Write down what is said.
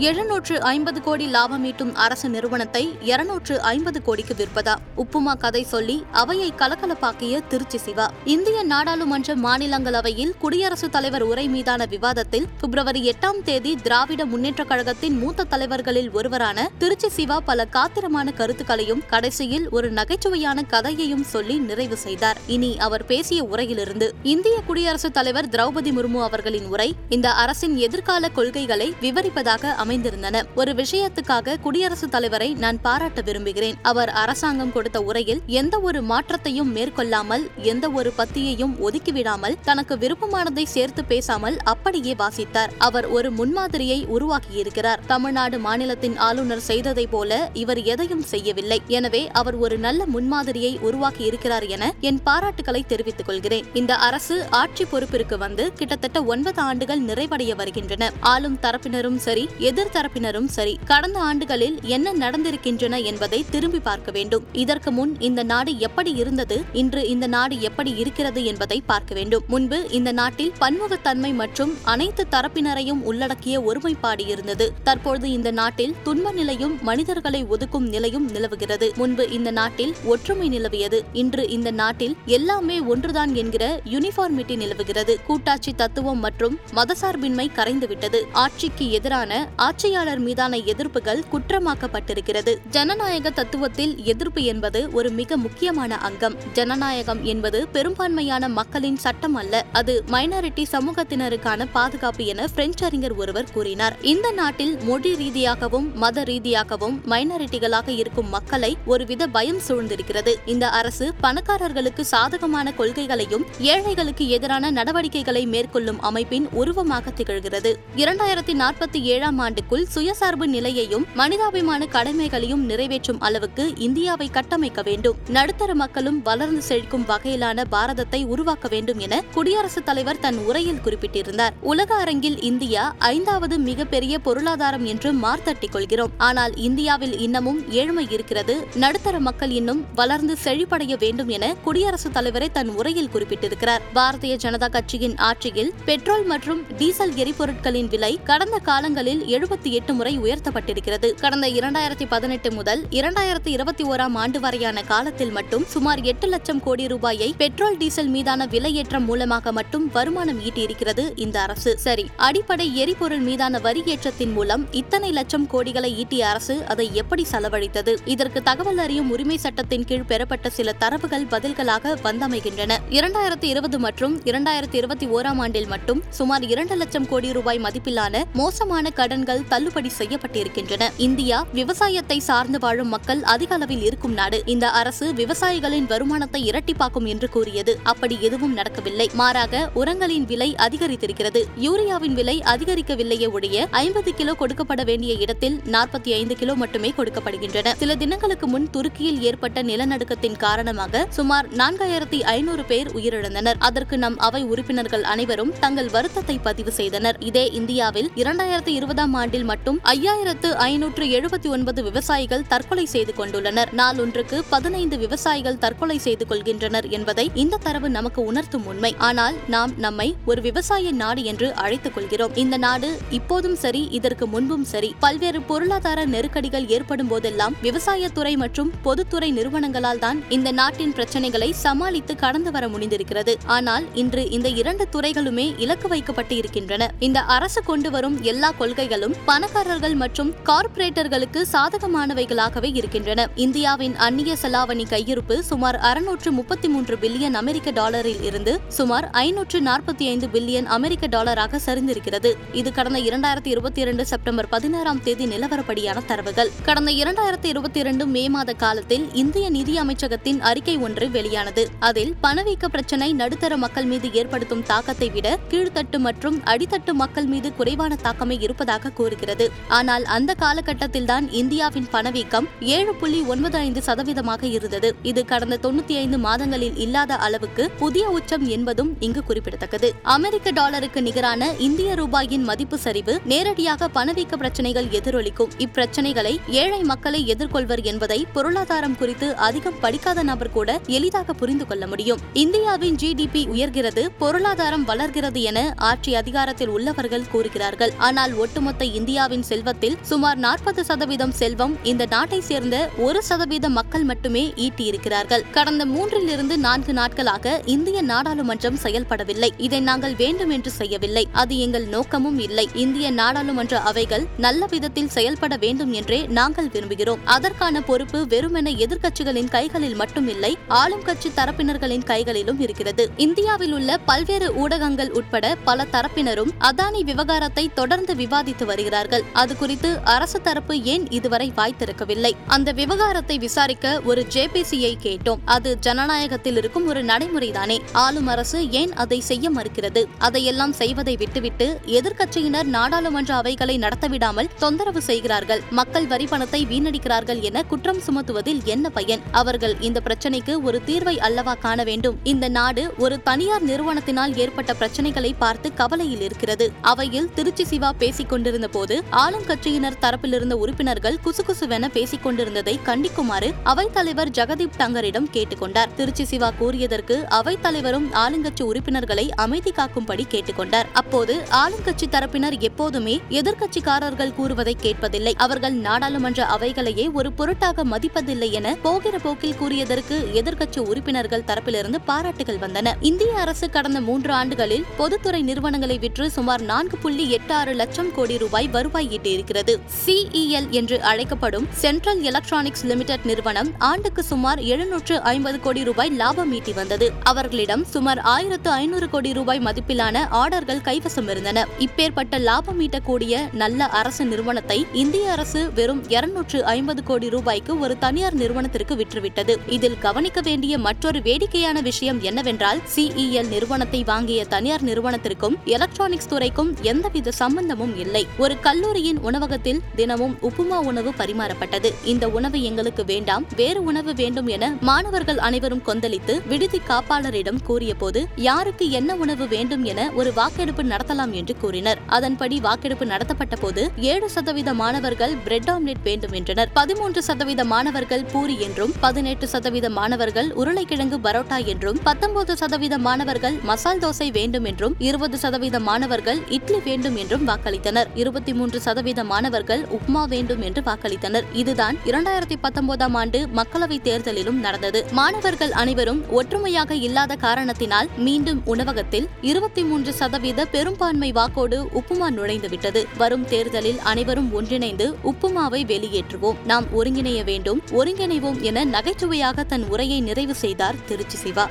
எழுநூற்று ஐம்பது கோடி லாபம் ஈட்டும் அரசு நிறுவனத்தை இருநூற்று ஐம்பது கோடிக்கு விற்பதா? உப்புமா கதை சொல்லி அவையை கலகலப்பாக்கிய திருச்சி சிவா. இந்திய நாடாளுமன்ற மாநிலங்களவையில் குடியரசுத் தலைவர் உரை மீதான விவாதத்தில் பிப்ரவரி எட்டாம் தேதி திராவிட முன்னேற்றக் கழகத்தின் மூத்த தலைவர்களில் ஒருவரான திருச்சி சிவா பல காத்திரமான கருத்துக்களையும் கடைசியில் ஒரு நகைச்சுவையான கதையையும் சொல்லி நிறைவு செய்தார். இனி அவர் பேசிய உரையிலிருந்து இந்திய குடியரசுத் தலைவர் திரௌபதி முர்மு அவர்களின் உரை இந்த அரசின் எதிர்கால கொள்கைகளை விவரிப்பதாக அமைந்திருந்தன. ஒரு விஷயத்துக்காக குடியரசுத் தலைவரை நான் பாராட்ட விரும்புகிறேன். அவர் அரசாங்கம் கொடுத்த உரையில் எந்த ஒரு மாற்றத்தையும் மேற்கொள்ளாமல் எந்த ஒரு பத்தியையும் ஒதுக்கிவிடாமல் தனக்கு விருப்பமானதை சேர்த்து பேசாமல் அப்படியே வாசித்தார். அவர் ஒரு முன்மாதிரியை உருவாக்கியிருக்கிறார். தமிழ்நாடு மாநிலத்தின் ஆளுநர் செய்ததை போல இவர் எதையும் செய்யவில்லை. எனவே அவர் ஒரு நல்ல முன்மாதிரியை உருவாக்கி இருக்கிறார் என என் பாராட்டுகளை தெரிவித்துக் கொள்கிறேன். இந்த அரசு ஆட்சி பொறுப்பிற்கு வந்து கிட்டத்தட்ட ஒன்பது ஆண்டுகள் நிறைவடைய வருகின்றன. ஆளும் தரப்பினரும் சரி எதிர் தரப்பினரும் சரி கடந்த ஆண்டுகளில் என்ன நடந்திருக்கின்றன என்பதை திரும்பி பார்க்க வேண்டும். இதற்கு முன் இந்த நாடு எப்படி இருந்தது இன்று இந்த நாடு எப்படி இருக்கிறது என்பதை பார்க்க வேண்டும். முன்பு இந்த நாட்டில் பன்முகத்தன்மை மற்றும் அனைத்து தரப்பினரையும் உள்ளடக்கிய ஒருமைப்பாடு இருந்தது. தற்பொழுது இந்த நாட்டில் துன்ப நிலையும் மனிதர்களை ஒதுக்கும் நிலையும் நிலவுகிறது. முன்பு இந்த நாட்டில் ஒற்றுமை நிலவியது இன்று இந்த நாட்டில் எல்லாமே ஒன்றுதான் என்கிற யூனிஃபார்மிட்டி நிலவுகிறது. கூட்டாட்சி தத்துவம் மற்றும் மதசார்பின்மை கரைந்துவிட்டது. ஆட்சிக்கு எதிரான ஆட்சியாளர் மீதான எதிர்ப்புகள் குற்றமாக்கப்பட்டிருக்கிறது. ஜனநாயக தத்துவத்தில் எதிர்ப்பு என்பது ஒரு மிக முக்கியமான அங்கம். ஜனநாயகம் என்பது பெரும்பான்மையான மக்களின் சட்டம் அல்ல அது மைனாரிட்டி சமூகத்தினருக்கான பாதுகாப்பு என பிரெஞ்சு அறிஞர் ஒருவர் கூறினார். இந்த நாட்டில் மொழி ரீதியாகவும் மத ரீதியாகவும் மைனாரிட்டிகளாக இருக்கும் மக்களை ஒருவித பயம் சூழ்ந்திருக்கிறது. இந்த அரசு பணக்காரர்களுக்கு சாதகமான கொள்கைகளையும் ஏழைகளுக்கு எதிரான நடவடிக்கைகளை மேற்கொள்ளும் அமைப்பின் உருவமாக திகழ்கிறது. இரண்டாயிரத்தி நாற்பத்தி ஏழாம் ஆண்டுக்குள் சுயசார்பு நிலையையும் மனிதாபிமான கடமைகளையும் நிறைவேற்றும் அளவுக்கு இந்தியாவை கட்டமைக்க வேண்டும். நடுத்தர மக்களும் வளர்ந்து செழிக்கும் வகையிலான பாரதத்தை உருவாக்க வேண்டும் என குடியரசுத் தலைவர் தன் உரையில் குறிப்பிட்டிருந்தார். உலக அரங்கில் இந்தியா ஐந்தாவது மிகப்பெரிய பொருளாதாரம் என்று மார்த்தட்டிக் கொள்கிறோம். ஆனால் இந்தியாவில் இன்னமும் ஏழ்மை இருக்கிறது. நடுத்தர மக்கள் இன்னும் வளர்ந்து செழிப்படைய வேண்டும் என குடியரசுத் தலைவரை தன் உரையில் குறிப்பிட்டிருக்கிறார். பாரதிய ஜனதா கட்சியின் ஆட்சியில் பெட்ரோல் மற்றும் டீசல் எரிபொருட்களின் விலை கடந்த காலங்களில் எழுபத்தி எட்டு முறை உயர்த்தப்பட்டிருக்கிறது. கடந்த இரண்டாயிரத்தி பதினெட்டு முதல் இரண்டாயிரத்தி இருபத்தி ஓராம் ஆண்டு வரையான காலத்தில் மட்டும் சுமார் எட்டு லட்சம் கோடி ரூபாயை பெட்ரோல் டீசல் மீதான விலையேற்றம் மூலமாக மட்டும் வருமானம் ஈட்டியிருக்கிறது இந்த அரசு. சரி அடிப்படை எரிபொருள் மீதான வரி ஏற்றத்தின் மூலம் இத்தனை லட்சம் கோடிகளை ஈட்டிய அரசு அதை எப்படி செலவழித்தது? இதற்கு தகவல் அறியும் உரிமை சட்டத்தின் கீழ் பெறப்பட்ட சில தரவுகள் பதில்களாக வந்தமைகின்றன. இரண்டாயிரத்தி இருபது மற்றும் இரண்டாயிரத்தி இருபத்தி ஓராம் ஆண்டில் மட்டும் சுமார் இரண்டு லட்சம் கோடி ரூபாய் மதிப்பிலான மோசமான கடன்கள் தள்ளுபடி செய்யப்பட்டிருக்கின்றன. இந்தியா விவசாயத்தை சார்ந்து வாழும் மக்கள் அதிக அளவில் இருக்கும் நாடு. இந்த அரசு விவசாயிகளின் வருமானத்தை இரட்டிப்பாக்கும் என்று கூறியது. அப்படி எதுவும் நடக்கவில்லை. மாறாக உரங்களின் விலை அதிகரித்திருக்கிறது. யூரியாவின் விலை அதிகரிக்கவில்லையே ஒழிய ஐம்பது கிலோ கொடுக்கப்பட வேண்டிய இடத்தில் நாற்பத்தி ஐந்து கிலோ மட்டுமே கொடுக்கப்படுகின்றன. சில தினங்களுக்கு முன் துருக்கியில் ஏற்பட்ட நிலநடுக்கத்தின் காரணமாக சுமார் நான்காயிரத்தி ஐநூறு பேர் உயிரிழந்தனர். அதற்கு நம் அவை உறுப்பினர்கள் அனைவரும் தங்கள் வருத்தத்தை பதிவு செய்தனர். இதே இந்தியாவில் இரண்டாயிரத்தி இருபதாம் ஆண்டில் மட்டும் ஐயாயிரத்து ஐநூற்று எழுபத்தி ஒன்பது விவசாயிகள் தற்கொலை செய்து கொண்டுள்ளனர். நாள் ஒன்றுக்கு பதினைந்து விவசாயிகள் தற்கொலை செய்து கொள்கின்றனர் என்பதை இந்த தரவு நமக்கு உணர்த்தும் உண்மை. ஆனால் நாம் நம்மை ஒரு விவசாய நாடு என்று அழைத்துக் கொள்கிறோம். இந்த நாடு இப்போதும் சரி இதற்கு முன்பும் சரி. பல்வேறு பொருளாதார நெருக்கடிகள் ஏற்படும் போதெல்லாம் விவசாயத்துறை மற்றும் பொதுத்துறை நிறுவனங்களால் தான் இந்த நாட்டின் பிரச்சனைகளை சமாளித்து கடந்து வர முடிந்திருக்கிறது. ஆனால் இன்று இந்த இரண்டு துறைகளுமே இலக்கு வைக்கப்பட்டு இருக்கின்றன இந்த அரசு கொண்டு வரும் எல்லா கொள்கைகளும் பணக்காரர்கள் மற்றும் கார்ப்பரேட்டர்களுக்கு சாதகமானவைகளாகவே இருக்கின்றன. இந்தியாவின் அந்நிய செலாவணி கையிருப்பு சுமார் அறுநூற்று முப்பத்தி மூன்று பில்லியன் அமெரிக்க டாலரில் இருந்து சுமார் ஐநூற்று நாற்பத்தி ஐந்து பில்லியன் அமெரிக்க டாலராக சரிந்திருக்கிறது. இது கடந்த இரண்டாயிரத்தி இருபத்தி இரண்டு செப்டம்பர் பதினாறாம் தேதி நிலவரப்படியான தரவுகள். கடந்த இரண்டாயிரத்தி இருபத்தி இரண்டு மே மாத காலத்தில் இந்திய நிதி அமைச்சகத்தின் அறிக்கை ஒன்று வெளியானது. அதில் பணவீக்க பிரச்சினை நடுத்தர மக்கள் மீது ஏற்படுத்தும் தாக்கத்தை விட கீழ்த்தட்டு மற்றும் அடித்தட்டு மக்கள் மீது குறைவான தாக்கமே இருப்பதாக கூறுகிறது. ஆனால் அந்த காலகட்டத்தில்தான் இந்தியாவின் பணவீக்கம் ஏழு புள்ளி ஒன்பது ஐந்து சதவீதமாக இருந்தது. இது கடந்த தொண்ணூத்தி ஐந்து மாதங்களில் இல்லாத அளவுக்கு புதிய உச்சம் என்பதும் இங்கு குறிப்பிடத்தக்கது. அமெரிக்க டாலருக்கு நிகரான இந்திய ரூபாயின் மதிப்பு சரிவு நேரடியாக பணவீக்க பிரச்சனைகள் எதிரொலிக்கும். இப்பிரச்சனைகளை ஏழை மக்களை எதிர்கொள்வர் என்பதை பொருளாதாரம் குறித்து அதிகம் படிக்காத நபர் கூட எளிதாக புரிந்து கொள்ள முடியும். இந்தியாவின் ஜிடிபி உயர்கிறது பொருளாதாரம் வளர்கிறது என ஆட்சி அதிகாரத்தில் உள்ளவர்கள் கூறுகிறார்கள். ஆனால் ஒட்டுமொத்த ஒட்டுமொத்த இந்தியாவின் செல்வத்தில் சுமார் நாற்பது சதவீதம் செல்வம் இந்த நாட்டை சேர்ந்த ஒரு சதவீத மக்கள் மட்டுமே ஈட்டியிருக்கிறார்கள். கடந்த மூன்றிலிருந்து நான்கு நாட்களாக இந்திய நாடாளுமன்றம் செயல்படவில்லை. இதை நாங்கள் வேண்டும் என்று செய்யவில்லை. அது எங்கள் நோக்கமும் இல்லை. இந்திய நாடாளுமன்ற அவைகள் நல்ல விதத்தில் செயல்பட வேண்டும் என்றே நாங்கள் விரும்புகிறோம். அதற்கான பொறுப்பு வெறுமென எதிர்க்கட்சிகளின் கைகளில் மட்டும் இல்லை ஆளும் கட்சி தரப்பினர்களின் கைகளிலும் இருக்கிறது. இந்தியாவில் உள்ள பல்வேறு ஊடகங்கள் உட்பட பல தரப்பினரும் அதானி விவகாரத்தை தொடர்ந்து விவாதித்து வருகிறார்கள். அது குறித்து அரசு தரப்பு ஏன் இதுவரை வாய் திறக்கவில்லை அந்த விவகாரத்தை விசாரிக்க ஒரு ஜேபிசியை கேட்டோம். அது ஜனநாயகத்தில் இருக்கும் ஒரு நடைமுறைதானே? ஆளும் அரசு ஏன் அதை செய்ய மறுக்கிறது? அதையெல்லாம் செய்வதை விட்டுவிட்டு எதிர்க்கட்சியினர் நாடாளுமன்ற அவைகளை நடத்தவிடாமல் தொந்தரவு செய்கிறார்கள். மக்கள் வரி பணத்தை வீணடிக்கிறார்கள் என குற்றம் சுமத்துவதில் என்ன பயன்? அவர்கள் இந்த பிரச்சனைக்கு ஒரு தீர்வை அல்லவா காண வேண்டும்? இந்த நாடு ஒரு தனியார் நிறுவனத்தினால் ஏற்பட்ட பிரச்சனைகளை பார்த்து கவலையில் இருக்கிறது. அவையில் திருச்சி சிவா பேசிக் கொண்டிருந்த போது ஆளுங்கட்சியினர் தரப்பிலிருந்த உறுப்பினர்கள் குசுகுசுவென பேசிக் கொண்டிருந்ததை கண்டிக்குமாறு அவைத்தலைவர் ஜெகதீப் டங்கரிடம் கேட்டுக்கொண்டார். திருச்சி சிவா கூறியதற்கு அவைத்தலைவரும் ஆளுங்கட்சி உறுப்பினர்களை அமைதி காக்கும்படி கேட்டுக்கொண்டார். அப்போது ஆளுங்கட்சி தரப்பினர் எப்போதுமே எதிர்க்கட்சிக்காரர்கள் கூறுவதை கேட்பதில்லை. அவர்கள் நாடாளுமன்ற அவைகளையே ஒரு பொருட்டாக மதிப்பதில்லை என போகிற போக்கில் கூறியதற்கு எதிர்க்கட்சி உறுப்பினர்கள் தரப்பிலிருந்து பாராட்டுகள் வந்தன. இந்திய அரசு கடந்த மூன்று ஆண்டுகளில் பொதுத்துறை நிறுவனங்களை விற்று சுமார் நான்கு புள்ளி எட்டு ஆறு லட்சம் கோடி ரூபாய் வருவாய் ஈட்டியிருக்கிறது. சிஇஎல் என்று அழைக்கப்படும் சென்ட்ரல் எலக்ட்ரானிக்ஸ் லிமிடெட் நிறுவனம் ஆண்டுக்கு சுமார் எழுநூற்று ஐம்பது கோடி ரூபாய் லாபம் ஈட்டி வந்தது. அவர்களிடம் சுமார் ஆயிரத்து ஐநூறு கோடி ரூபாய் மதிப்பிலான ஆர்டர்கள் கைவசம் இருந்தன. இப்பேற்பட்ட லாபம் ஈட்டக்கூடிய நல்ல அரசு நிறுவனத்தை இந்திய அரசு வெறும் இருநூற்று ஐம்பது கோடி ரூபாய்க்கு ஒரு தனியார் நிறுவனத்திற்கு விற்றுவிட்டது. இதில் கவனிக்க வேண்டிய மற்றொரு வேடிக்கையான விஷயம் என்னவென்றால் சிஇஎல் நிறுவனத்தை வாங்கிய தனியார் நிறுவனத்திற்கும் எலக்ட்ரானிக்ஸ் துறைக்கும் எந்தவித சம்பந்தமும் இல்லை. ஒரு கல்லூரியின் உணவகத்தில் தினமும் உப்புமா உணவு பரிமாறப்பட்டது. இந்த உணவு எங்களுக்கு வேண்டாம் வேறு உணவு வேண்டும் என மாணவர்கள் அனைவரும் கொந்தளித்து விடுதி காப்பாளரிடம் கூறியபோது யாருக்கு என்ன உணவு வேண்டும் என ஒரு வாக்கெடுப்பு நடத்தலாம் என்று கூறினர். அதன்படி வாக்கெடுப்பு நடத்தப்பட்ட போது ஏழு சதவீத மாணவர்கள் பிரெட் ஆம்லெட் வேண்டும் என்றனர். பதிமூன்று சதவீத மாணவர்கள் பூரி என்றும் பதினெட்டு சதவீத மாணவர்கள் உருளைக்கிழங்கு பரோட்டா என்றும் பத்தொன்பது சதவீத மாணவர்கள் மசால் தோசை வேண்டும் என்றும் இருபது சதவீத மாணவர்கள் இட்லி வேண்டும் என்றும் வாக்களித்தனர். இருபத்தி மூன்று சதவீத மாணவர்கள் உப்மா வேண்டும் என்று வாக்களித்தனர். இதுதான் இரண்டாயிரத்தி பத்தொன்பதாம் ஆண்டு மக்களவைத் தேர்தலிலும் நடந்தது. மாணவர்கள் அனைவரும் ஒற்றுமையாக இல்லாத காரணத்தினால் மீண்டும் உணவகத்தில் இருபத்தி மூன்று சதவீத பெரும்பான்மை வாக்கோடு உப்புமா நுழைந்துவிட்டது. வரும் தேர்தலில் அனைவரும் ஒன்றிணைந்து உப்புமாவை வெளியேற்றுவோம். நாம் ஒருங்கிணைய வேண்டும் ஒருங்கிணைவோம் என நகைச்சுவையாக தன் உரையை நிறைவு செய்தார் திருச்சி சிவா.